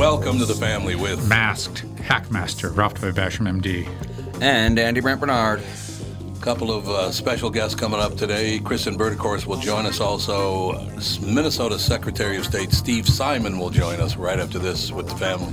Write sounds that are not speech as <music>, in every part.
Welcome to the family with Masked Hackmaster, Ralph W. Basham, MD. And Andy Brent Barnard. a couple of uh, special guests coming up today. Kristyn Burtt, of course, will join us also. Minnesota Secretary of State Steve Simon will join us right after this with the family.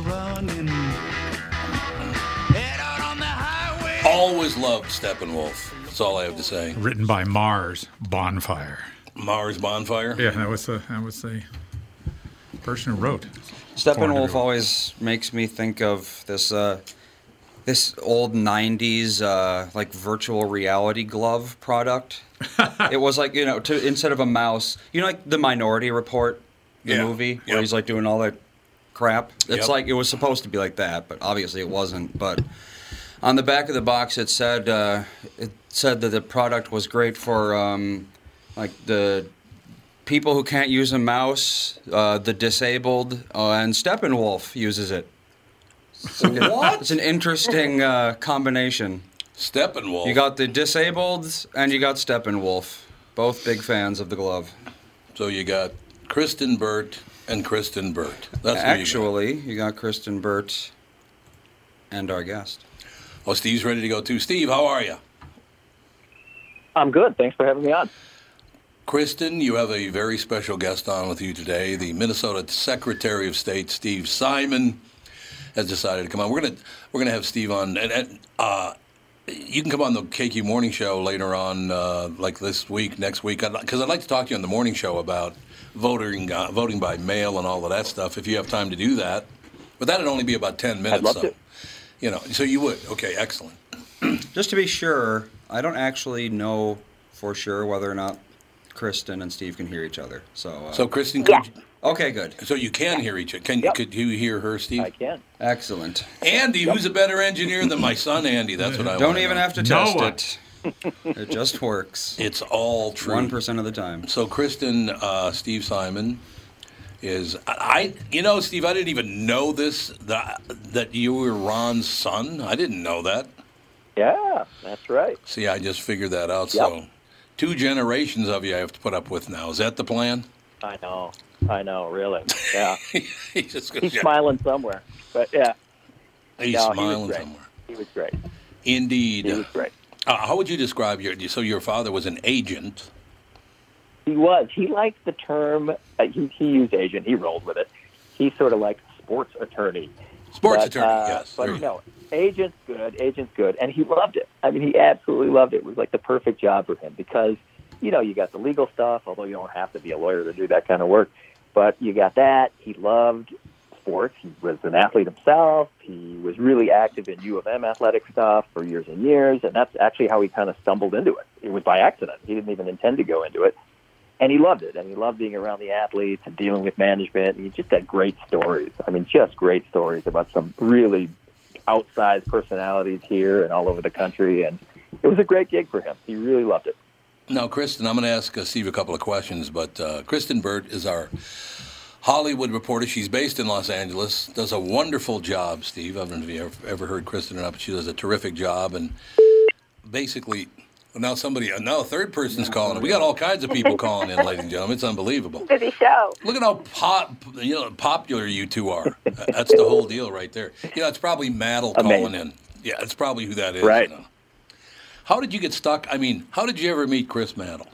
Always loved Steppenwolf. That's all I have to say. Written by Mars Bonfire. Mars Bonfire. Yeah, that was the that was the person who wrote. Steppenwolf always makes me think of this uh, this old '90s uh, like virtual reality glove product. <laughs> it was like you know, to, instead of a mouse, you know, like the Minority Report, the Yeah. movie Yep. where he's like doing all that crap. It's Yep. like it was supposed to be like that, but obviously it wasn't. But on the back of the box, it said uh, it said that the product was great for um, like the people who can't use a mouse, uh, the disabled, uh, and Steppenwolf uses it. What? It's an interesting uh, combination. Steppenwolf. You got the disabled and you got Steppenwolf. Both big fans of the glove. so you got Kristyn Burtt and Kristyn Burtt. That's who you got. Actually, you got Kristyn Burtt and our guest. Oh, Steve's ready to go too. Steve, how are you? I'm good. Thanks for having me on. Kristyn, you have a very special guest on with you today. The Minnesota Secretary of State, Steve Simon, has decided to come on. We're gonna we're gonna have Steve on, and, and uh, you can come on the KQ Morning Show later on, uh, like this week, next week, because I'd like to talk to you on the morning show about voting uh, voting by mail and all of that stuff. If you have time to do that, but that'd only be about ten minutes. love so, to. You know, so you would. Okay, excellent. Just to be sure, I don't actually know for sure whether or not Kristyn and Steve can hear each other. So, uh, So, Kristyn, Yeah. could, okay, good, so you can hear each other. Can Yep. could you hear her, Steve? I can. excellent. Andy, who's a better engineer than my son Andy? That's what I Don't even know. have to test Noah. it. It just works. It's all true. One percent of the time. So Kristyn, uh, Steve Simon is I. You know, Steve, I didn't even know this that that you were Ron's son. I didn't know that. Yeah, that's right. See, I just figured that out. Yep. So, two generations of you I have to put up with now. Is that the plan? I know. I know. Really. Yeah. <laughs> he's just He's smiling somewhere. But yeah, He's No, he smiling great. somewhere. he was great. Indeed. He was great. Uh, how would you describe your? So your father was an agent. He was. He liked the term. Uh, he, he used agent. He rolled with it. He sort of like sports attorney. Sports But, attorney, uh, yes. But you no, agent's good. Agent's good, and he loved it. I mean, he absolutely loved it. It was like the perfect job for him because you know you got the legal stuff, although you don't have to be a lawyer to do that kind of work. But you got that. He loved sports. He was an athlete himself. He was really active in U of M athletic stuff for years and years, and that's actually how he kind of stumbled into it. It was by accident. He didn't even intend to go into it, and he loved it. And he loved being around the athletes and dealing with management. And he just had great stories. I mean, just great stories about some really outsized personalities here and all over the country. And it was a great gig for him. He really loved it. Now, Kristyn, I'm going to ask uh, Steve a couple of questions, but uh, Kristyn Burtt is our Hollywood reporter. She's based in Los Angeles, does a wonderful job, Steve. I don't know if you ever, ever heard Kristyn or not, but she does a terrific job. And basically, now somebody, now a third person's calling. We got all kinds of people calling in, ladies and <laughs> gentlemen. It's unbelievable. Busy show. Look at how pop, you know, popular you two are. <laughs> That's the whole deal right there. You know, it's probably Madel calling in. Yeah, it's probably who that is. Right. You know. How did you get stuck? I mean, how did you ever meet Chris Madel?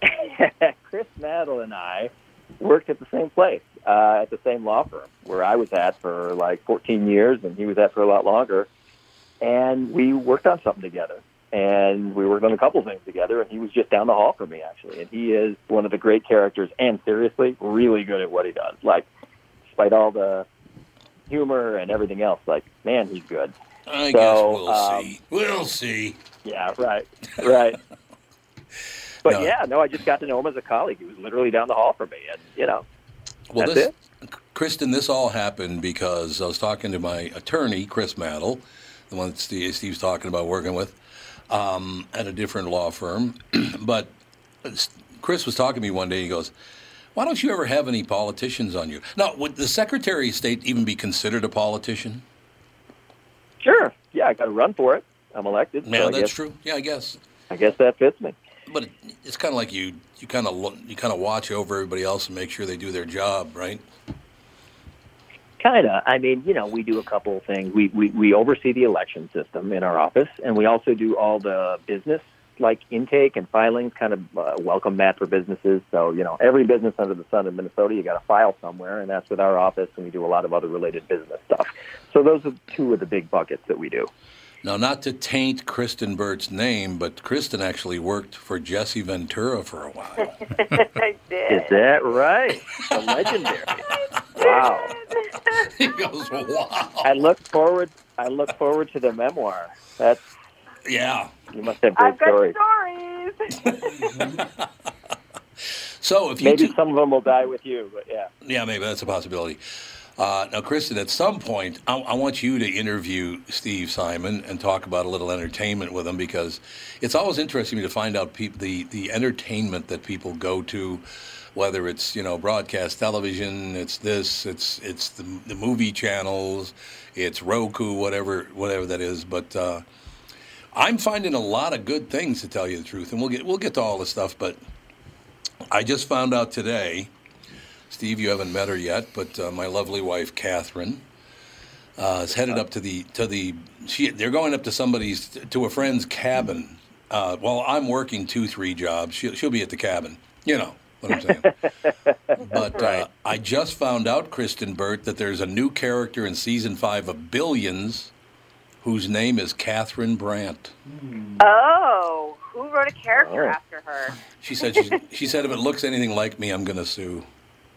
<laughs> Chris Madel and I worked at the same place, uh, at the same law firm where I was at for like 14 years, and he was at for a lot longer. And we worked on something together, and we worked on a couple things together. And he was just down the hall from me, actually. And he is one of the great characters, and seriously, really good at what he does. Like, despite all the humor and everything else, like, man, he's good. I So, guess we'll um, see. We'll see. Yeah, right, right. <laughs> But No. yeah, no, I just got to know him as a colleague. He was literally down the hall from me, and you know, Well, That's this, Kristyn, this all happened because I was talking to my attorney, Chris Madel, the one that Steve, Steve's talking about working with, um, at a different law firm. <clears throat> but Chris was talking to me one day. He goes, "Why don't you ever have any politicians on you?" Now, would the Secretary of State even be considered a politician? Sure. Yeah, I got to run for it. I'm elected. so Yeah, I that's guess, true. Yeah, I guess. I guess that fits me. But it, it's kind of like you, you kind of you kind of watch over everybody else and make sure they do their job, right? Kind of. I mean, you know, we do a couple of things. We, we we oversee the election system in our office, and we also do all the business like intake and filings, kind of uh, welcome mat for businesses. So you know, every business under the sun in Minnesota, you got to file somewhere, and that's with our office, and we do a lot of other related business stuff. So those are two of the big buckets that we do. Now, not to taint Kristyn Burtt's name, but Kristyn actually worked for Jesse Ventura for a while. <laughs> I did. Is that right? The legendary. <laughs> Wow. <laughs> he goes, wow. I look forward. I look forward to the memoir. That's Yeah. you must have great I've got stories. stories. <laughs> So if you Maybe two, some of them will die with you, but yeah. yeah, maybe that's a possibility. Uh, now, Kristyn, at some point, I, I want you to interview Steve Simon and talk about a little entertainment with him because it's always interesting to me to find out peop the the entertainment that people go to, whether it's you know broadcast television, it's this, it's it's the, the movie channels, it's Roku, whatever whatever that is, but. Uh, I'm finding a lot of good things to tell you the truth, and we'll get we'll get to all this stuff. But I just found out today, Steve, you haven't met her yet, but uh, my lovely wife Catherine uh, is headed up to the to the. She they're going up to somebody's to a friend's cabin. Uh, while I'm working two three jobs, she'll she'll be at the cabin. You know what I'm saying. <laughs> but uh, I just found out, Kristyn Burtt, that there's a new character in season five of Billions, whose name is Catherine Brandt. oh, who wrote a character Oh. after her? She said she's, she said if it looks anything like me, I'm going to sue.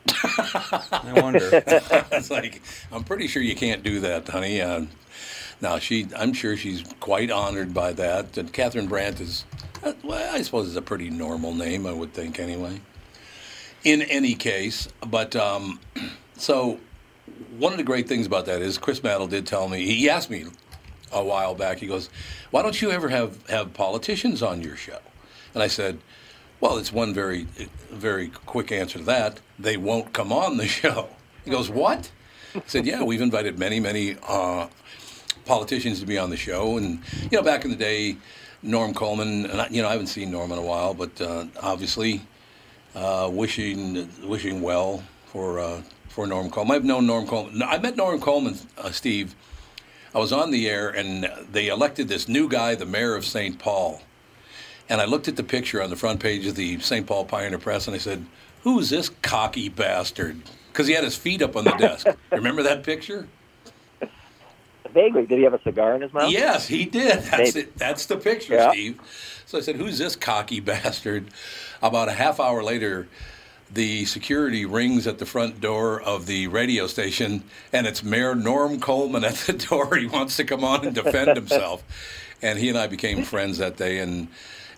I wonder. <laughs> it's like I'm pretty sure you can't do that, honey. Uh, now she, I'm sure she's quite honored by that. And Catherine Brandt is, uh, well, I suppose it's a pretty normal name, I would think anyway. In any case, but um, <clears throat> so one of the great things about that is Chris Madel did tell me. He asked me a while back. He goes, "Why don't you ever have have politicians on your show?" And I said, "Well, it's one very very quick answer to that. They won't come on the <laughs> show." He goes, "What?" I said, "Yeah, we've invited many many uh, politicians to be on the show, and you know, back in the day, Norm Coleman. And I, you know, I haven't seen Norm in a while, but uh, obviously." Uh, wishing wishing well for uh, for Norm Coleman. I've known Norm Coleman. I met Norm Coleman, uh, Steve. I was on the air, and they elected this new guy, the mayor of St. Paul. And I looked at the picture on the front page of the St. Paul Pioneer Press, and I said, "Who's this cocky bastard?" Because he had his feet up on the desk. <laughs> Remember that picture? Vaguely, did he have a cigar in his mouth? Yes, he did. That's Maybe. it. That's the picture, Yeah. Steve. So I said, "Who's this cocky <laughs> bastard?" About a half hour later, the security rings at the front door of the radio station, and it's Mayor Norm Coleman at the <laughs> door. He wants to come on and defend himself, <laughs> and he and I became friends that day. And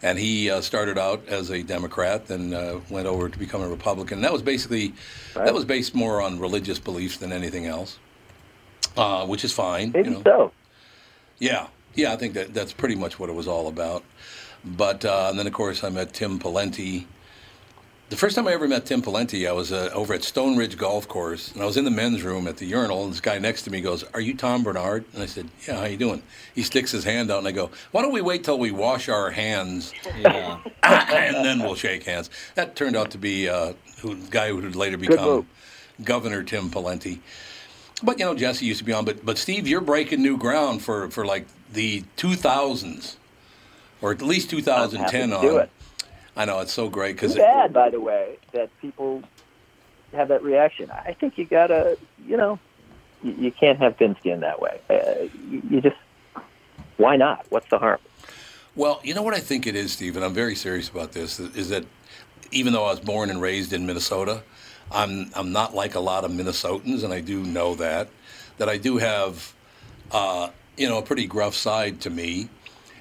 and he uh, started out as a Democrat, then uh, went over to become a Republican. And that was basically that was based more on religious beliefs than anything else, uh, which is fine. Maybe you know. so. Yeah, yeah, I think that that's pretty much what it was all about. But uh, and then of course I met Tim Pawlenty. The first time I ever met Tim Pawlenty, I was uh, over at Stone Ridge Golf Course, and I was in the men's room at the urinal, and this guy next to me goes, "Are you Tom Barnard?" And I said, "Yeah, how you doing?" He sticks his hand out, and I go, "Why don't we wait till we wash our hands, Yeah. <laughs> and then we'll shake hands?" That turned out to be uh, who, the guy who would later become Governor Tim Pawlenty. But you know, Jesse used to be on. But but Steve, you're breaking new ground for for like the 2000s, or at least I'm 2010 happy to on. do it. I know it's so great because bad, by the way, that people have that reaction. I think you gotta, you know, you, you can't have thin skin that way. Uh, you, you just, why not? What's the harm? Well, you know what I think it is, Steve, and I'm very serious about this, is that even though I was born and raised in Minnesota, I'm I'm not like a lot of Minnesotans, and I do know that that I do have, uh, you know, a pretty gruff side to me.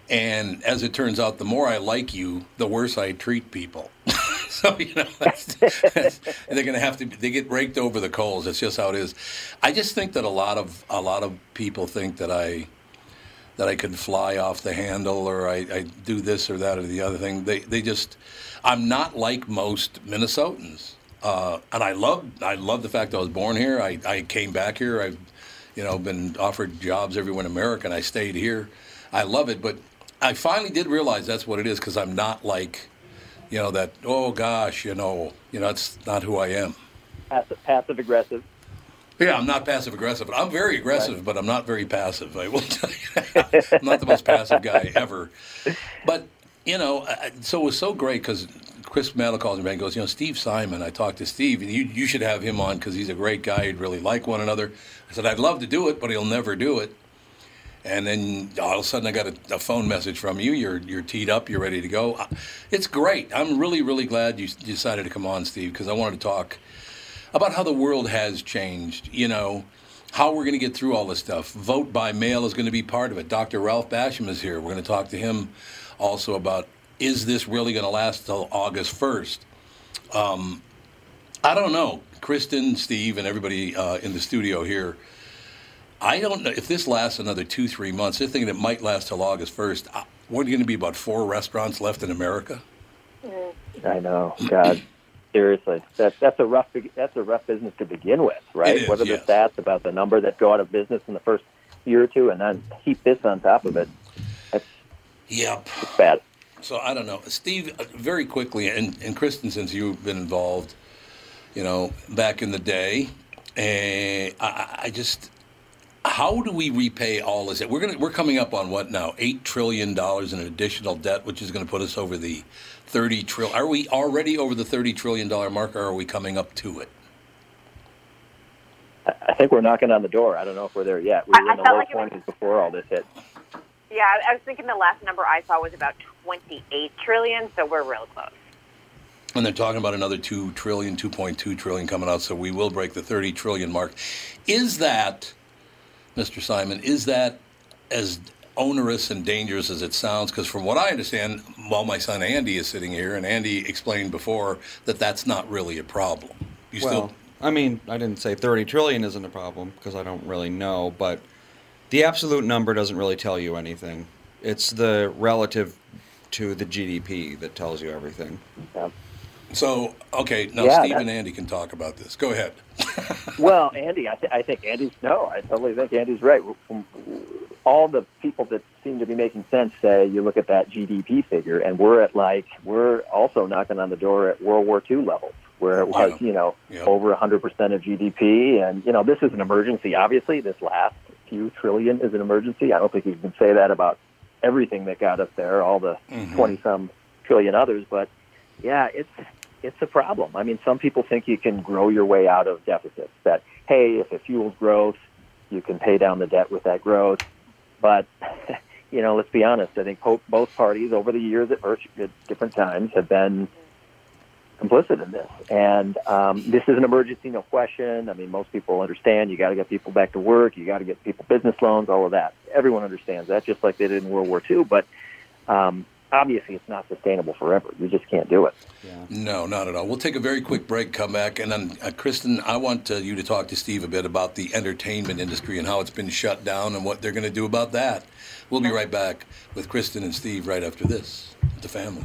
And as it turns out, the more I like you, the worse I treat people. <laughs> so you know, that's, <laughs> that's, they're going to have to. They get raked over the coals. That's just how it is. I just think that a lot of a lot of people think that I that I could fly off the handle or I, I do this or that or the other thing. They they just I'm not like most Minnesotans. Uh, and I love I love the fact I was born here. I, I came back here. I've you know been offered jobs everywhere in America and I stayed here. I love it, but I finally did realize that's what it is because I'm not like you know that oh gosh you know you know that's not who I am. Passive, passive aggressive. Yeah, I'm not passive aggressive, but I'm very aggressive, but I'm not very passive. I will <laughs> tell you, I'm not the most passive guy ever. But you know, so it was so great because Chris Madel calls me back and goes, you know, Steve Simon. I talked to Steve, and you you should have him on because he's a great guy. You'd really like one another. I said I'd love to do it, but he'll never do it. And then all of a sudden, I got a, a phone message from you. You're you're teed up. You're ready to go. It's great. I'm really really glad you decided to come on, Steve, because I wanted to talk about how the world has changed. You know, how we're going to get through all this stuff. Vote by mail is going to be part of it. Dr. Ralph Basham is here. We're going to talk to him also about is this really going to last till August 1st? Um, I don't know. Kristyn, Steve, and everybody uh, in the studio here. I don't know if this lasts another two, three months. They're thinking it might last till August 1st. Uh, We're going to be about four restaurants left in America. I know. God, <clears throat> seriously, that's that's a rough that's a rough business to begin with, right? Is, what are yes. the stats about the number that go out of business in the first year or two, and then heap this on top of it? That's Yep. it's bad. So I don't know, Steve. uh, Very quickly, and and Kristyn, since you've been involved, you know, back in the day, and I, I- I just, how do we repay all this? We're gonna we're coming up on what now? Eight trillion dollars in additional debt, which is going to put us over the thirty trillion. Are we already over the thirty trillion dollar mark, or are we coming up to it? I- I think we're knocking on the door. I don't know if we're there yet. We I- were I in the felt low like it was- twenties before all this hit. Yeah, I- I was thinking the last number I saw was about 28 trillion, so we're real close. And they're talking about another 2 trillion, 2.2 trillion coming out, so we will break the 30 trillion mark. Is that, Mr. Simon, is that as onerous and dangerous as it sounds? Because from what I understand, well, my son Andy is sitting here, and Andy explained before that that's not really a problem. You well, still, I mean, I didn't say 30 trillion isn't a problem because I don't really know, but the absolute number doesn't really tell you anything. It's the relative to the GDP that tells you everything. so, okay, now Yeah, Steve and Andy can talk about this. Go ahead. <laughs> Well, Andy, I, th- I think Andy's no. I totally think Andy's right. All the people that seem to be making sense say you look at that GDP figure, and we're at like we're also knocking on the door at World War II levels, where it was Yeah. you know Yeah. over 100 percent of GDP, and you know this is an emergency. Obviously, this last few trillion is an emergency. I don't think you can say that about everything that got us there, all the Mhm. 20 some trillion others, but yeah, it's it's a problem. I mean, some people think you can grow your way out of deficits. That hey, if it fuels growth, you can pay down the debt with that growth. But <laughs> you know, let's be honest. I think po- both parties over the years at, at different times have been complicit in this. And um, this is an emergency, no question. I mean, most people understand you got to get people back to work, you got to get people business loans, all of that. Everyone understands that, just like they did in World War II. But um, obviously, it's not sustainable forever. You just can't do it. No, not at all. We'll take a very quick break, come back, and then, uh, Kristyn, I want uh, you to talk to Steve a bit about the entertainment industry and how it's been shut down and what they're going to do about that. We'll be right back with Kristyn and Steve right after this. The family.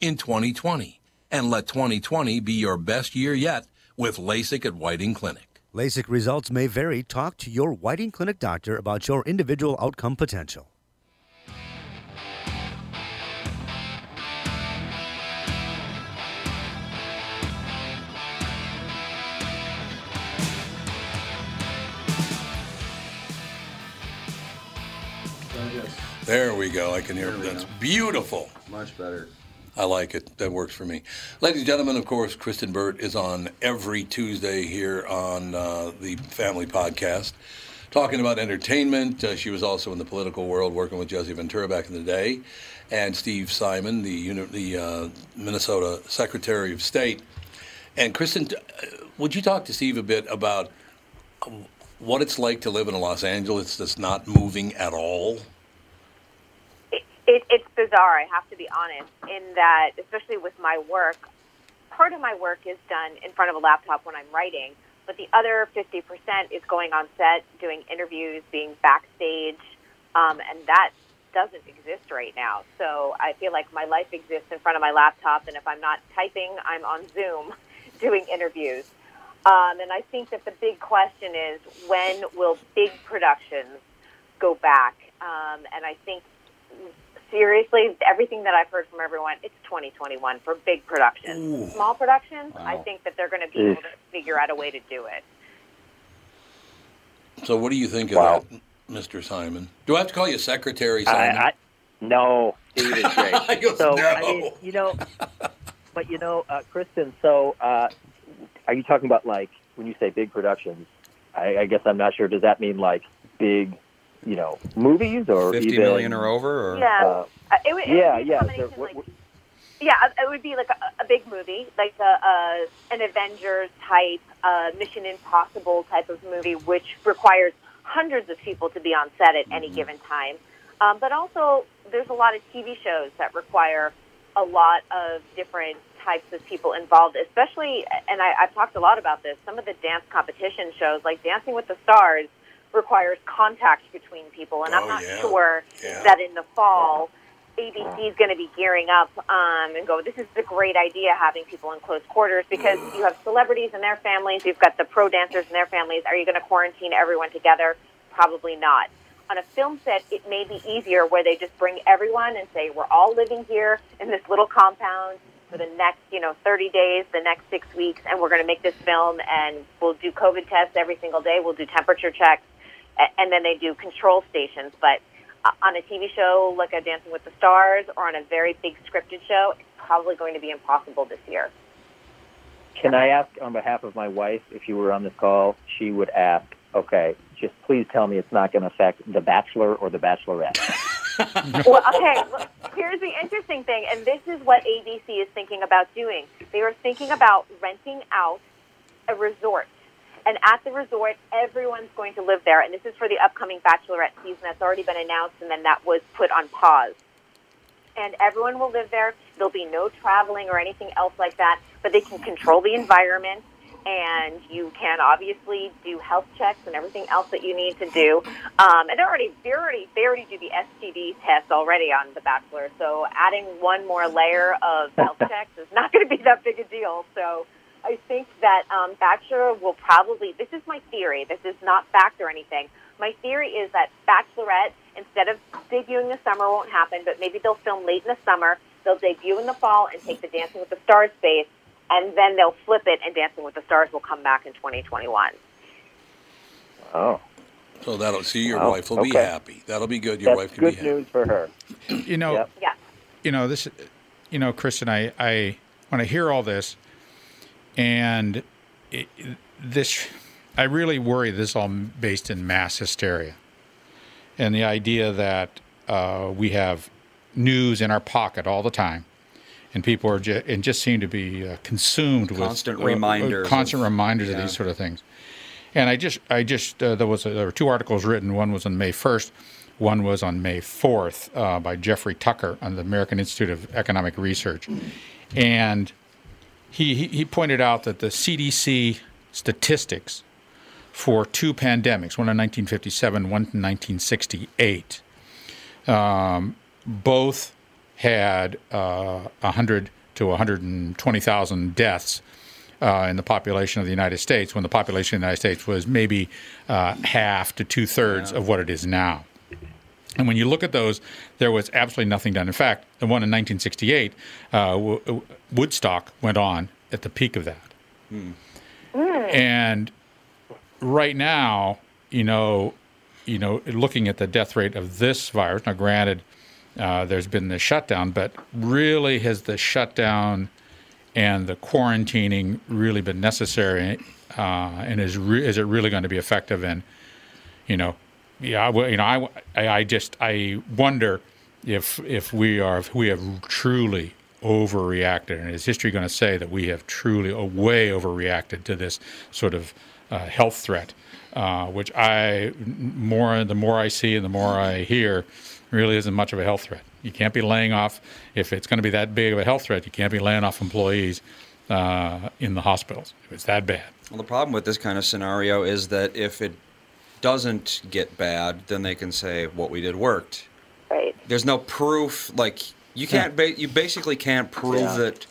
in 2020. And let 2020 be your best year yet with LASIK at Whiting Clinic. LASIK results may vary. Talk to your Whiting Clinic doctor about your individual outcome potential. There we go. I can hear it. That's beautiful. Much better. I like it. That works for me. Ladies and gentlemen, of course, Kristyn Burtt is on every Tuesday here on uh, the Family Podcast, talking about entertainment. Uh, she was also in the political world, working with Jesse Ventura back in the day, and Steve Simon, the uni- the uh, Minnesota Secretary of State. And Kristyn, uh, would you talk to Steve a bit about what it's like to live in Los Angeles that's not moving at all? It, it, it's bizarre, I have to be honest, in that, especially with my work, part of my work is done in front of a laptop when I'm writing, but the other 50% is going on set, doing interviews, being backstage, um, and that doesn't exist right now. So I feel like my life exists in front of my laptop, and if I'm not typing, I'm on Zoom <laughs> doing interviews. Um, and I think that the big question is when will big productions go back? Um, and I think seriously, everything that I've heard from everyone, it's 2021 for big productions. Small productions, I think that they're going to be able to figure out a way to do it. So, what do you think of Wow. that, Mr. Simon? Do I have to call you Secretary Simon? I, no, Steve is <laughs> I great. so "No." I mean, you know, but you know, uh, Kristyn. So, uh, are you talking about like when you say big productions? I, I guess I'm not sure. Does that mean like big, you know, movies or Fifty even, million or over? Or? Yeah, Uh, Uh, it, would- it yeah, would be a yeah. combination, So, what- like- Yeah, uh, it would be like a, a big movie, like a, a an Avengers type, uh, Mission Impossible type of movie, which requires hundreds of people to be on set at any given time. Um, but also, there's a lot of TV shows that require a lot of different types of people involved, especially, and I, I've talked a lot about this, some of the dance competition shows, like Dancing with the Stars, requires contact between people. And Oh, I'm not yeah. sure Yeah. that in the fall, ABC is going to be gearing up um, and go, this is a great idea having people in close quarters because you have celebrities and their families, you've got the pro dancers and their families. Are you going to quarantine everyone together? Probably not. On a film set, it may be easier where they just bring everyone and say, we're all living here in this little compound. for the next, you know, 30 days, the next six weeks, and we're going to make this film, and we'll do COVID tests every single day. We'll do temperature checks, and then they do control stations. But uh, on a TV show like a Dancing with the Stars or on a very big scripted show, it's probably going to be impossible this year. Can I ask on behalf of my wife, if you were on this call, she would ask, okay, just please tell me it's not going to affect The Bachelor or The Bachelorette. <laughs> well, okay. Look, here's the interesting thing, and this is what ABC is thinking about doing. They are thinking about renting out a resort, and at the resort, everyone's going to live there. And this is for the upcoming Bachelorette season that's already been announced, and then that was put on pause. And everyone will live there. There'll be no traveling or anything else like that, but they can control the environment and you can obviously do health checks and everything else that you need to do. Um, and they already, they already, they already do the STD test already on The Bachelor. So adding one more layer of health <laughs> checks is not going to be that big a deal. So I think that um, Bachelor will probably. This is my theory. This is not fact or anything. My theory is that Bachelorette, instead of debuting in the summer, won't happen. But maybe they'll film late in the summer. They'll debut in the fall and take the Dancing with the Stars space and then they'll flip it, and Dancing with the Stars will come back in 2021. Oh, So that'll see your Wow, wife will be happy. That'll be good. Your that's wife can be good happy. news for her. You know, Yep. Yeah. you know this. You know, Kristyn, I, I when I hear all this, and it, this, I really worry this is all based in mass hysteria, and the idea that uh, we have news in our pocket all the time, and people are ju- and just seem to be uh, consumed Constant with uh, uh, reminders constant of- reminders of these sort of things. And I just, I just, uh, there was a, there were two articles written. One was on May first, one was on May fourth uh, by Jeffrey Tucker on the American Institute of Economic Research, and he he, he pointed out that the CDC statistics for two pandemics, one in 1957, one in 1968, um, both had uh, 100 to 120,000 deaths uh, in the population of the United States, when the population of the United States was maybe uh, half to two thirds of what it is now. And when you look at those, there was absolutely nothing done. In fact, the one in 1968, uh, w- Woodstock went on at the peak of that. And right now, you know, you know, looking at the death rate of this virus. Now, granted, uh, there's been the shutdown, but really has the shutdown and the quarantining really been necessary? Uh, and is re- is it really going to be effective? And you know, yeah, well, you know, I, I, I just I wonder if if we are if we have truly overreacted, and is history going to say that we have truly uh, way overreacted to this sort of uh, health threat, uh, which I more the more I see and the more I hear, really isn't much of a health threat. You can't be laying off if it's going to be that big of a health threat. You can't be laying off employees uh, in the hospitals if it's that bad. Well, the problem with this kind of scenario is that if it doesn't get bad, then they can say what we did worked. Right. There's no proof. Like you can't. Ba- you basically can't prove Yeah. that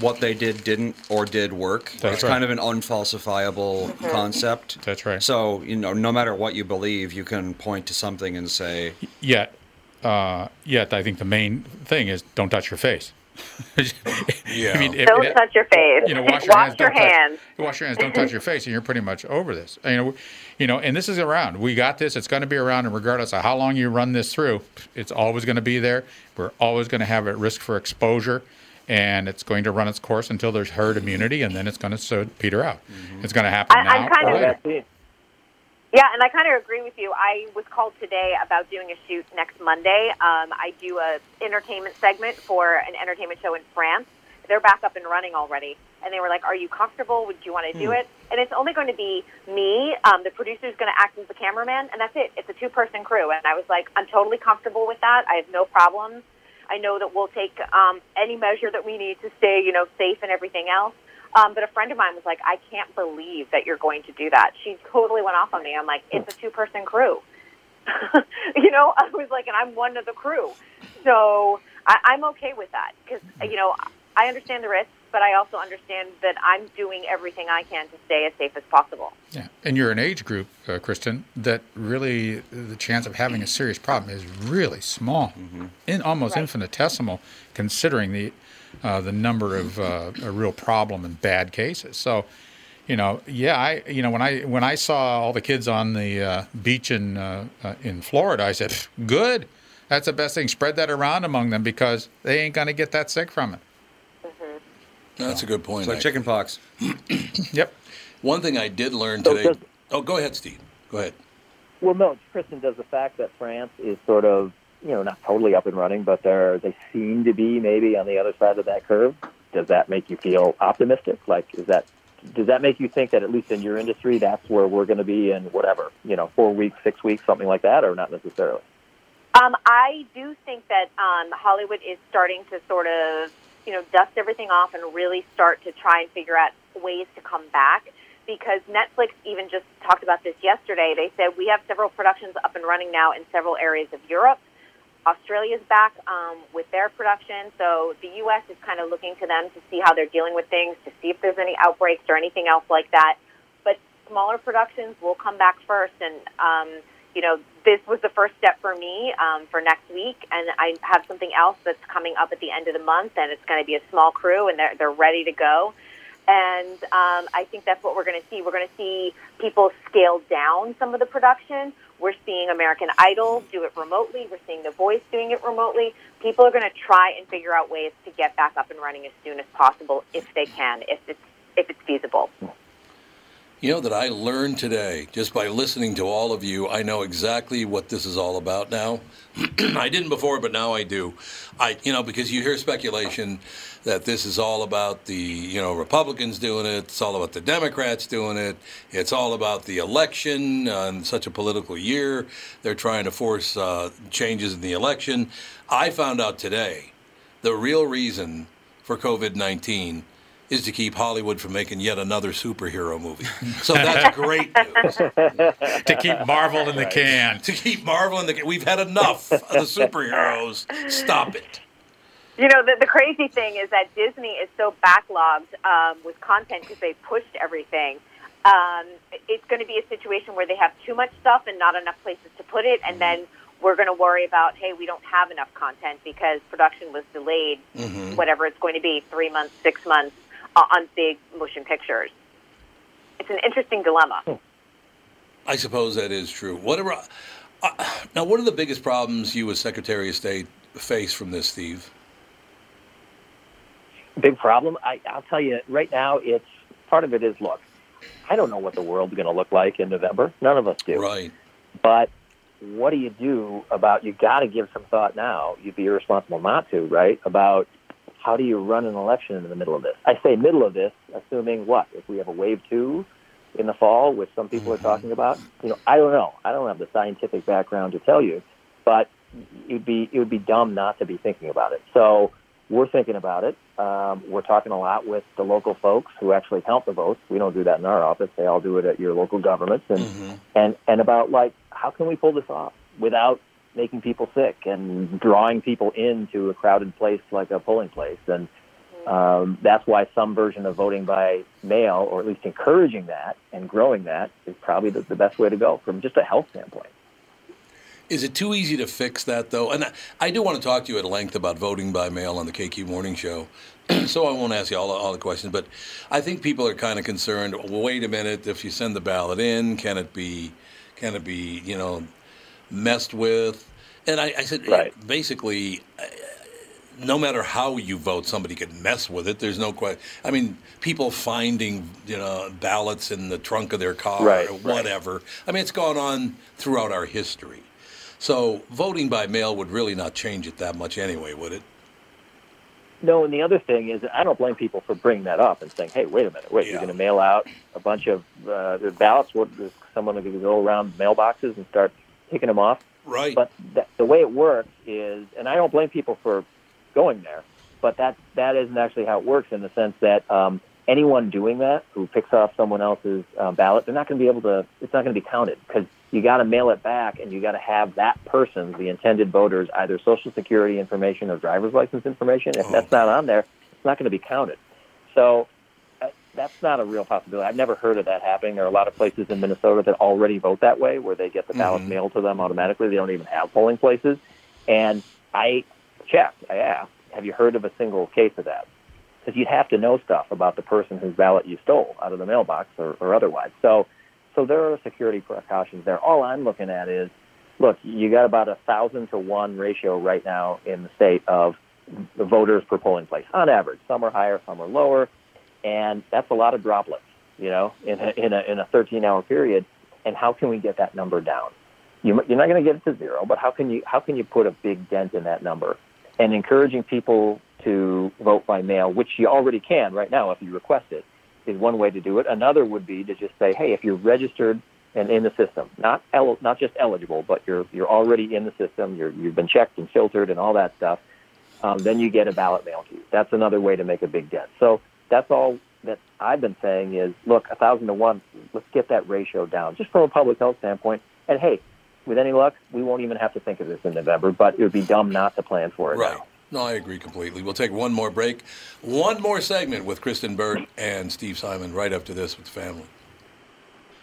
what they did didn't or did work. That's it's right. kind of an unfalsifiable concept. That's right. So you know, no matter what you believe, you can point to something and say, Yet, uh, yet I think the main thing is don't touch your face. Yeah. <laughs> I mean, if- Don't if- touch your face. you know, wash <laughs> your hands. your don't touch- wash your hands. Don't touch your <laughs> face, and you're pretty much over this. You know, you know, and this is around. We got this. It's going to be around, and regardless of how long you run this through, it's always going to be there. We're always going to have a risk for exposure, and it's going to run its course until there's herd immunity, and then it's going to so peter out. Mm-hmm. It's going to happen I- now. I'm kind of- later. That's it. Yeah, and I kind of agree with you. I was called today about doing a shoot next Monday. Um, I do a entertainment segment for an entertainment show in France. They're back up and running already, and they were like, "Are you comfortable? Would you want to do it?" And it's only going to be me. Um, the producer's going to act as the cameraman, and that's it. It's a two-person crew, and I was like, "I'm totally comfortable with that. I have no problems. I know that we'll take um, any measure that we need to stay, you know, safe and everything else." Um, but a friend of mine was like, I can't believe that you're going to do that. She totally went off on me. I'm like, it's a two person crew. <laughs> you know, I was like, and I'm one of the crew. So I, I'm okay with that because, you know, I understand the risks, but I also understand that I'm doing everything I can to stay as safe as possible. Yeah, and you're an age group, uh, Kristyn, that really the chance of having a serious problem is really small, in almost Right. infinitesimal, considering the uh, the number of uh, a real problem and bad cases. So, you know, yeah, I you know when I when I saw all the kids on the uh, beach in uh, uh, in Florida, I said, good, that's the best thing. Spread that around among them because they ain't gonna get that sick from it. That's a good point. It's like Nick. chicken pox. <clears throat> Yep. One thing I did learn So today. does- Oh, go ahead, Steve. Go ahead. Well, no, Kristyn, does the fact that France is sort of, you know, not totally up and running, but they're, they seem to be maybe on the other side of that curve, does that make you feel optimistic? Like, is that, does that make you think that at least in your industry, that's where we're going to be in whatever, you know, four weeks, six weeks, something like that, or not necessarily? Um, I do think that um, Hollywood is starting to sort of, you know, dust everything off and really start to try and figure out ways to come back. Because Netflix even just talked about this yesterday. They said we have several productions up and running now in several areas of Europe. Australia's back um, with their production, so the U.S. is kind of looking to them to see how they're dealing with things, to see if there's any outbreaks or anything else like that. But smaller productions will come back first, and um, you know, this was the first step for me um, for next week, and I have something else that's coming up at the end of the month, and it's going to be a small crew, and they're they're ready to go. And um, I think that's what we're going to see. We're going to see people scale down some of the production. We're seeing American Idol do it remotely. We're seeing The Voice doing it remotely. People are going to try and figure out ways to get back up and running as soon as possible if they can, if it's if it's feasible. You know that I learned today just by listening to all of you. I know exactly what this is all about now. <clears throat> I didn't before, but now I do. I, you know, because you hear speculation that this is all about the, you know, Republicans doing it. It's all about the Democrats doing it. It's all about the election uh, such a political year. They're trying to force uh, changes in the election. I found out today the real reason for COVID 19 is to keep Hollywood from making yet another superhero movie. So that's <laughs> great news. to keep Marvel in the can. To keep Marvel in the can. we've had enough of the superheroes. Stop it. You know, the, the crazy thing is that Disney is so backlogged um, with content because they pushed everything. Um, it's going to be a situation where they have too much stuff and not enough places to put it, and then we're going to worry about, hey, we don't have enough content because production was delayed, whatever it's going to be, three months, six months on big motion pictures. It's an interesting dilemma. I suppose that is true. Whatever. Uh, now, what are the biggest problems you, as Secretary of State, face from this, Steve? Big problem. I, I'll tell you right now. It's part of it is look. I don't know what the world's going to look like in November. None of us do. Right. But what do you do about? You got to give some thought now. You'd be irresponsible not to, right? About how do you run an election in the middle of this? I say middle of this, assuming what? If we have a wave two in the fall, which some people are talking about, you know, I don't know. I don't have the scientific background to tell you, but it would be it would be dumb not to be thinking about it. So we're thinking about it. Um, we're talking a lot with the local folks who actually count the votes. We don't do that in our office. They all do it at your local governments, and and and about like how can we pull this off without making people sick and drawing people into a crowded place like a polling place. And um, that's why some version of voting by mail, or at least encouraging that and growing that, is probably the, the best way to go from just a health standpoint. Is it too easy to fix that, though? And I, I do want to talk to you at length about voting by mail on the KQ Morning Show. <clears throat> so I won't ask you all, all the questions, but I think people are kind of concerned. Well, wait a minute, if you send the ballot in, can it be, can it be, you know, messed with? And I, I said, Right. basically, uh, no matter how you vote, somebody could mess with it. There's no question. I mean, people finding you know ballots in the trunk of their car Right, or right. whatever. I mean, it's gone on throughout our history. So voting by mail would really not change it that much anyway, would it? No, and the other thing is, I don't blame people for bringing that up and saying, "Hey, wait a minute, wait, Yeah. you're going to mail out a bunch of uh, ballots? What is someone going to go around mailboxes and start picking them off?" Right. But th- the way it works is, and I don't blame people for going there, but that that isn't actually how it works in the sense that um, anyone doing that who picks off someone else's uh, ballot, they're not going to be able to. It's not going to be counted because you got to mail it back, and you got to have that person, the intended voters, either social security information or driver's license information. If that's not on there, it's not going to be counted. So that's not a real possibility. I've never heard of that happening. There are a lot of places in Minnesota that already vote that way, where they get the ballots mm-hmm. mailed to them automatically. They don't even have polling places. And I checked, I asked, have you heard of a single case of that? Because you'd have to know stuff about the person whose ballot you stole out of the mailbox or, or otherwise. So, so there are security precautions there. All I'm looking at is, look, you got about a thousand to one ratio right now in the state of the voters per polling place on average. Some are higher, some are lower, and that's a lot of droplets, you know, in a, in a, in a 13 hour period. And how can we get that number down? You, you're not going to get it to zero, but how can you how can you put a big dent in that number? And encouraging people to vote by mail, which you already can right now if you request it, is one way to do it. Another would be to just say, hey, if you're registered and in the system, not el- not just eligible, but you're you're already in the system, you're, you've been checked and filtered and all that stuff, um, then you get a ballot mailed to you. That's another way to make a big dent. So that's all that I've been saying is, look, a thousand to one, let's get that ratio down, just from a public health standpoint. And hey, with any luck, we won't even have to think of this in November, but it would be dumb not to plan for it Right. now. No, I agree completely. We'll take one more break, one more segment with Kristyn Burtt and Steve Simon right after this with the family.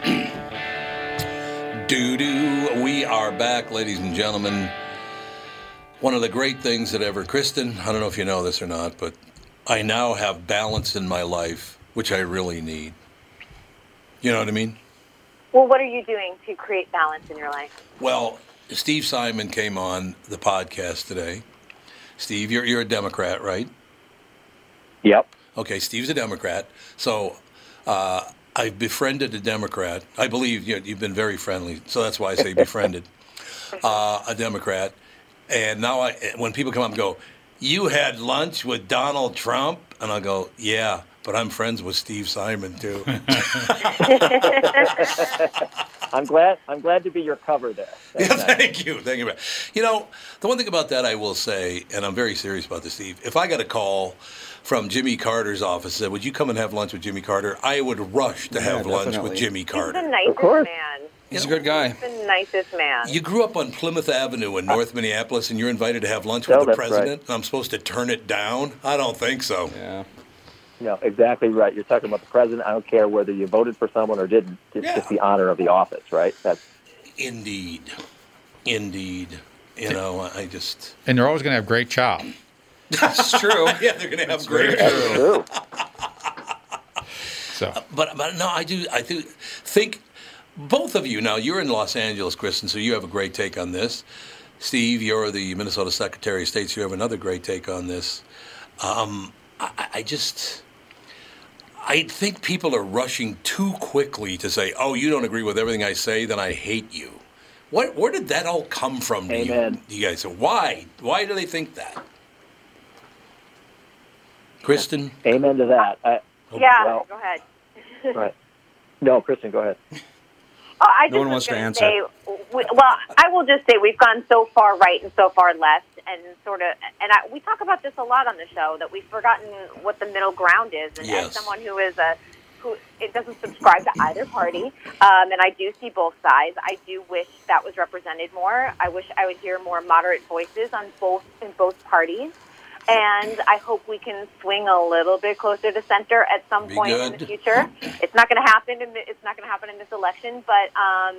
<clears throat> Doo doo. We are back, ladies and gentlemen. One of the great things that ever, Kristyn, I don't know if you know this or not, but I now have balance in my life, which I really need. You know what I mean? Well, what are you doing to create balance in your life? Well, Steve Simon came on the podcast today. Steve, you're, you're a Democrat, right? Yep. Okay, Steve's a Democrat. So uh, I've befriended a Democrat. I believe you know, you've been very friendly, so that's why I say befriended <laughs> uh, a Democrat. And now, I, when people come up and go, "You had lunch with Donald Trump," and I'll go, "Yeah." But I'm friends with Steve Simon too. <laughs> I'm glad. I'm glad to be your cover there. Yeah, thank you, thank you. You know, the one thing about that I will say, and I'm very serious about this, Steve. If I got a call from Jimmy Carter's office that said, "Would you come and have lunch with Jimmy Carter?" I would rush to have lunch with Jimmy Carter. He's the Carter. nicest course. man. He's a good guy. He's the nicest man. You grew up on Plymouth Avenue in North Minneapolis, and you're invited to have lunch No, with the that's right. president. I'm supposed to turn it down? I don't think so. Yeah. No, exactly right. You're talking about the president. I don't care whether you voted for someone or didn't. It's Yeah. just the honor of the office, right? That's Indeed, indeed. You know, I just And they're always going to have great chow. It's true. <laughs> yeah, they're gonna have great. true. So But but no, I do I do think both of you now. You're in Los Angeles, Kristyn, so you have a great take on this. Steve, you're the Minnesota Secretary of State, so you have another great take on this. Um, I, I- I just. I think people are rushing too quickly to say, "Oh, you don't agree with everything I say, then I hate you." What, where did that all come from? To you, Amen. you guys? Why? Why do they think that? Kristyn, Amen to that. I, yeah, well- go ahead. <laughs> right. No, Kristyn, go ahead. Oh, I No just one wants to gonna answer. Say, we, well, I will just say we've gone so far right and so far left, and sort of, and I, we talk about this a lot on the show that we've forgotten what the middle ground is. And Yes. as someone who is a who it doesn't subscribe to either party, um, and I do see both sides. I do wish that was represented more. I wish I would hear more moderate voices on both in both parties. And I hope we can swing a little bit closer to center at some Be point in the future. It's not going to happen. In the, it's not going to happen in this election, but um,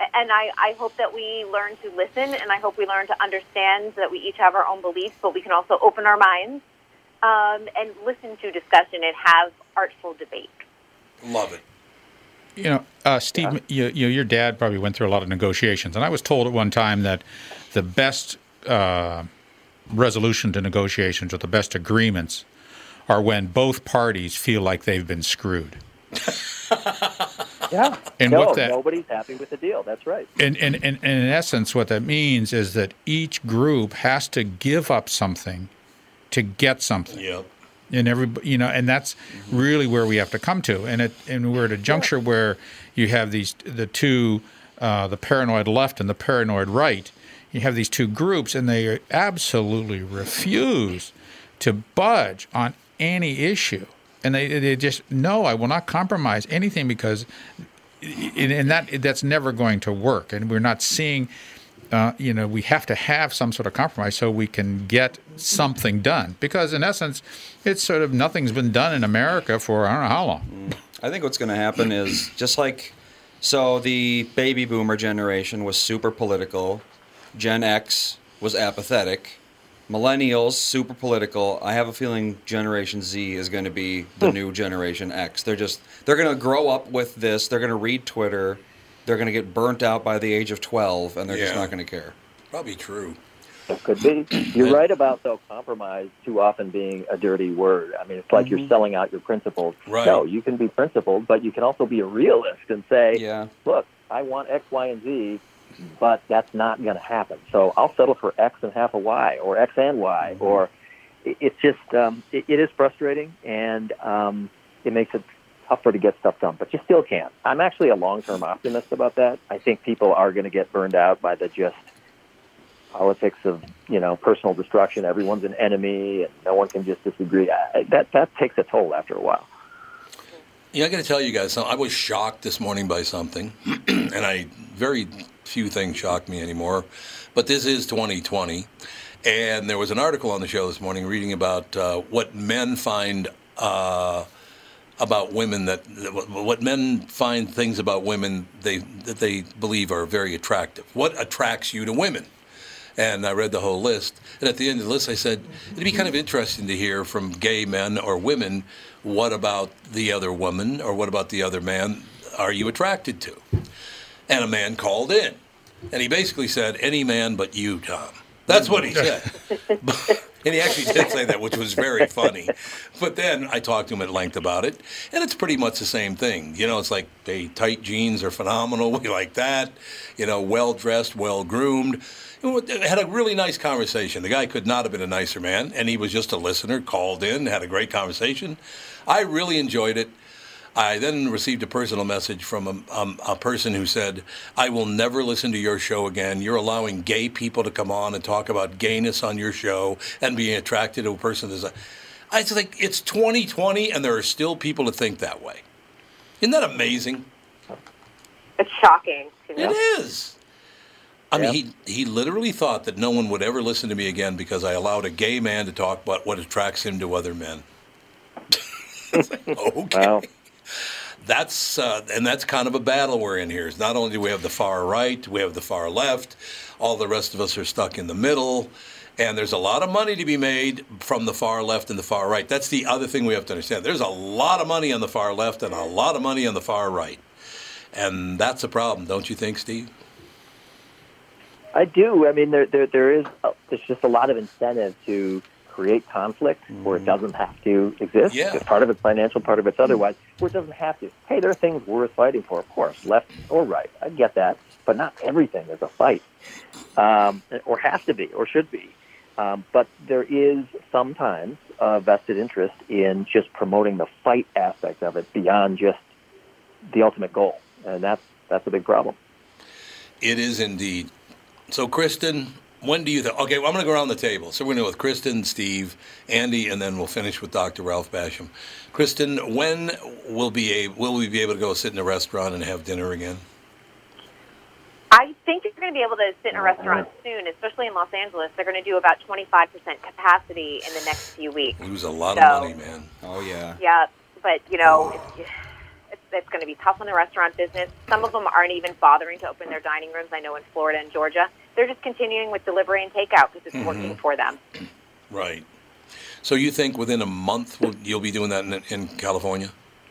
and I, I hope that we learn to listen, and I hope we learn to understand that we each have our own beliefs, but we can also open our minds um, and listen to discussion and have artful debate. love it. You know, uh, Steve, you, you, your dad probably went through a lot of negotiations, and I was told at one time that the best uh, resolution to negotiations or the best agreements are when both parties feel like they've been screwed. <laughs> Yeah. And no, what that- nobody's happy with the deal. That's right. And, and, and, and in essence, what that means is that each group has to give up something to get something. Yep. And every, you know, and that's really where we have to come to. And it, and we're at a juncture where you have these, the two, uh, the paranoid left and the paranoid right. You have these two groups, and they absolutely refuse to budge on any issue. And they, they just no, I will not compromise anything because and, that that's never going to work. And we're not seeing, uh, you know, we have to have some sort of compromise so we can get something done. Because in essence, it's sort of nothing's been done in America for I don't know how long. I think what's going to happen is just like so the baby boomer generation was super political, Gen X was apathetic, millennials super political. I have a feeling Generation Z is going to be the hmm. new Generation X. They're just they're going to grow up with this. They're going to read Twitter. They're going to get burnt out by the age of 12 and they're just not going to care. Probably true. It could be. You're right about though compromise too often being a dirty word. I mean, it's like you're mm-hmm. selling out your principles. Right. No, you can be principled, but you can also be a realist and say, Yeah. "Look, I want X, Y, and Z, but that's not going to happen. So I'll settle for X and half a Y, or X and Y, or it- it's just um, it, it is frustrating, and um, it makes it tougher to get stuff done. But you still can't. I'm actually a long-term optimist about that. I think people are going to get burned out by the just politics of you know personal destruction. Everyone's an enemy, and no one can just disagree. I, that that takes a toll after a while. Yeah, I got to tell you guys, something. I was shocked this morning by something, <clears throat> and I very few things shock me anymore. But this is 2020, and there was an article on the show this morning reading about uh, what men find uh, about women that what men find things about women they that they believe are very attractive. What attracts you to women? And I read the whole list. And at the end of the list, I said, it'd be kind of interesting to hear from gay men or women what about the other woman or what about the other man are you attracted to? And a man called in. And he basically said, any man but you, Tom. That's what he said. <laughs> and he actually did say that, which was very funny. But then I talked to him at length about it, and it's pretty much the same thing. You know, it's like, hey, tight jeans are phenomenal. <laughs> We like that. You know, well dressed, well groomed. Had a really nice conversation. The guy could not have been a nicer man, and he was just a listener, called in, had a great conversation. I really enjoyed it. I then received a personal message from a, um, a person who said, I will never listen to your show again. You're allowing gay people to come on and talk about gayness on your show and being attracted to a person that's a. I just think it's 2020 and there are still people that think that way. Isn't that amazing? It's shocking. It is. I mean, he, he literally thought that no one would ever listen to me again because I allowed a gay man to talk about what attracts him to other men. <laughs> <laughs> okay. Wow. That's uh, and that's kind of a battle we're in here. Is not only do we have the far right, we have the far left. All the rest of us are stuck in the middle, and there's a lot of money to be made from the far left and the far right. That's the other thing we have to understand. There's a lot of money on the far left and a lot of money on the far right, and that's a problem, don't you think, Steve? I do. I mean, there there there is a, there's just a lot of incentive to create conflict where it doesn't have to exist. Yeah. Because Part of it's financial, part of it's otherwise. Where it doesn't have to. Hey, there are things worth fighting for, of course, left or right. I get that, but not everything is a fight, um, or has to be, or should be. Um, but there is sometimes a vested interest in just promoting the fight aspect of it beyond just the ultimate goal, and that's that's a big problem. It is indeed. So, Kristyn, when do you think? Okay, well, I'm going to go around the table. So we're going to go with Kristyn, Steve, Andy, and then we'll finish with Dr. Ralph Basham. Kristyn, when will be a will we be able to go sit in a restaurant and have dinner again? I think you're going to be able to sit in a restaurant soon, especially in Los Angeles. They're going to do about 25% capacity in the next few weeks. Lose a lot So- of money, man. Oh yeah. Yeah, but you know, oh. it's, it's, it's going to be tough on the restaurant business. Some of them aren't even bothering to open their dining rooms. I know in Florida and Georgia, they're just continuing with delivery and takeout because it's working for them. Right. So you think within a month we'll- you'll be doing that in, in California?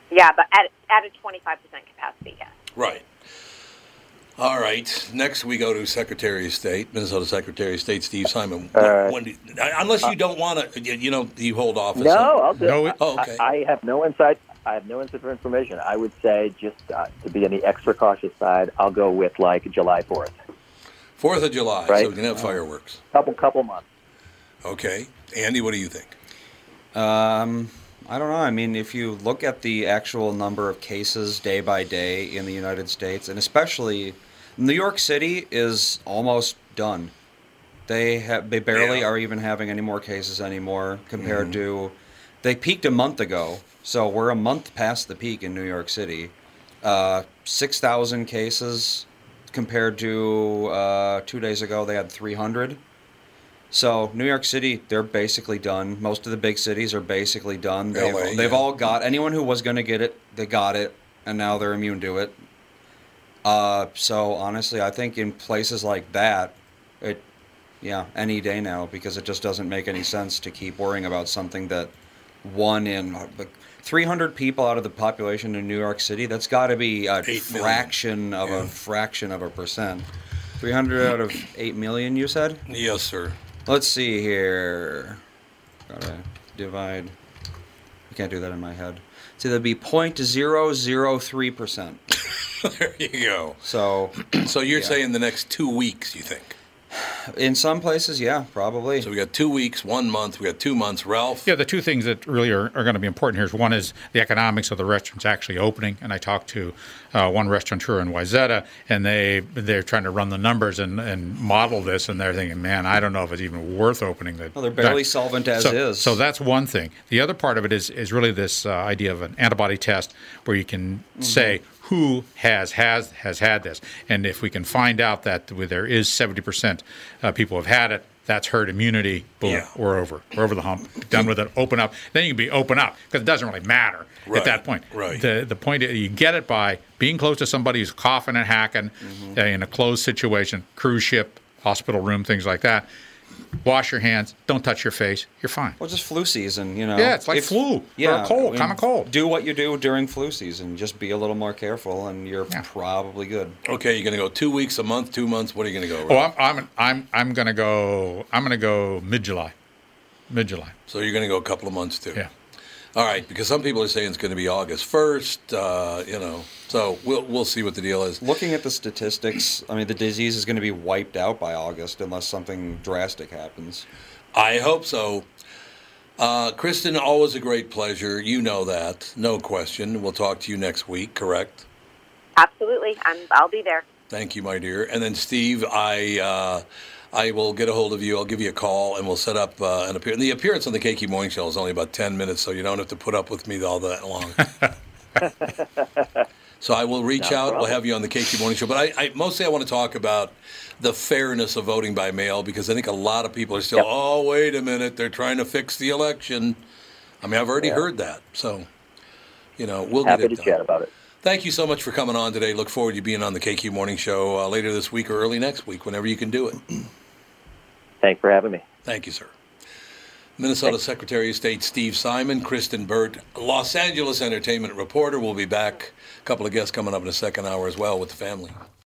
Yeah, but at at a 25% capacity, yes. Right. All right. Next, we go to Secretary of State, Minnesota Secretary of State Steve Simon. Uh, When do- unless you don't want to, you, you know, you hold off. No, I'll do No, it. it- Oh, okay. I, I have no insight. I have no insider information. I would say just uh, to be on the extra cautious side, I'll go with like July fourth, Fourth of July, Right. so we can have fireworks. couple couple months. Okay. Andy, what do you think? Um, I don't know. I mean, if you look at the actual number of cases day by day in the United States, and especially New York City is almost done. They have they barely Yeah. are even having any more cases anymore compared to they peaked a month ago. So we're a month past the peak in New York City. Uh, Six thousand cases compared to uh, two days ago they had three hundred. So New York City, they're basically done. Most of the big cities are basically done. They've, LA, they've yeah. all got anyone who was going to get it, they got it, and now they're immune to it. Uh, so honestly, I think in places like that, it, yeah, any day now because it just doesn't make any sense to keep worrying about something that one in like 300 people out of the population in New York City. That's got to be a Eight million. fraction of Yeah. a fraction of a percent. 300 out of 8 million, you said? Yes, sir. Let's see here. Gotta divide. I can't do that in my head. So that'd be 0.003%. <laughs> there you go. So So you're Yeah. saying the next two weeks, you think? In some places, yeah, probably. So we got two weeks, one month, we got two months. Ralph? Yeah, the two things that really are, are going to be important here is one is the economics of the restaurants actually opening. And I talked to uh, one restaurateur in Wayzata, and they they're trying to run the numbers and, and model this, and they're thinking, man, I don't know if it's even worth opening. The, Well, they're barely solvent as so, is. So that's one thing. The other part of it is is really this uh, idea of an antibody test where you can Mm-hmm. say who has has has had this, and if we can find out that there is seventy percent uh, people have had it. That's herd immunity. Boom, Yeah. we're over. We're over the hump. Done with it. Open up. Then you can be open up because it doesn't really matter Right, at that point. right. The the point is you get it by being close to somebody who's coughing and hacking Mm-hmm. uh, in a closed situation, cruise ship, hospital room, things like that. Wash your hands. Don't touch your face. You're fine. Well, just flu season, you know. Yeah, it's like flu or a cold, common cold. Do what you do during flu season. Just be a little more careful, and you're Yeah. probably good. Okay, you're going to go two weeks, a month, two months. What are you going to go? Oh, I'm I'm I'm I'm gonna go. I'm gonna go mid July. Mid July. So you're going to go a couple of months too. Yeah. All right, because some people are saying it's going to be August first. Uh, you know, so we'll we'll see what the deal is. Looking at the statistics, I mean, the disease is going to be wiped out by August unless something drastic happens. I hope so. Uh, Kristyn, always a great pleasure. You know that, no question. We'll talk to you next week. Correct. Absolutely. I'm, I'll be there. Thank you, my dear. And then Steve, I uh, I will get a hold of you. I'll give you a call, and we'll set up uh, an appearance. The appearance on the KQ Morning Show is only about ten minutes, so you don't have to put up with me all that long. <laughs> so I will reach out. We'll have you on the KQ Morning Show. But I, I mostly I want to talk about the fairness of voting by mail because I think a lot of people are still. Yep. Oh, wait a minute! They're trying to fix the election. I mean, I've already Yeah. heard that. So, you know, we'll Happy get to it done. chat about it. Thank you so much for coming on today. Look forward to being on the KQ Morning Show uh, later this week or early next week, whenever you can do it. <clears throat> Thanks for having me. Thank you, sir. Minnesota Secretary of State Steve Simon, Kristyn Burtt, Los Angeles entertainment reporter. We'll be back. A couple of guests coming up in the second hour as well with the family.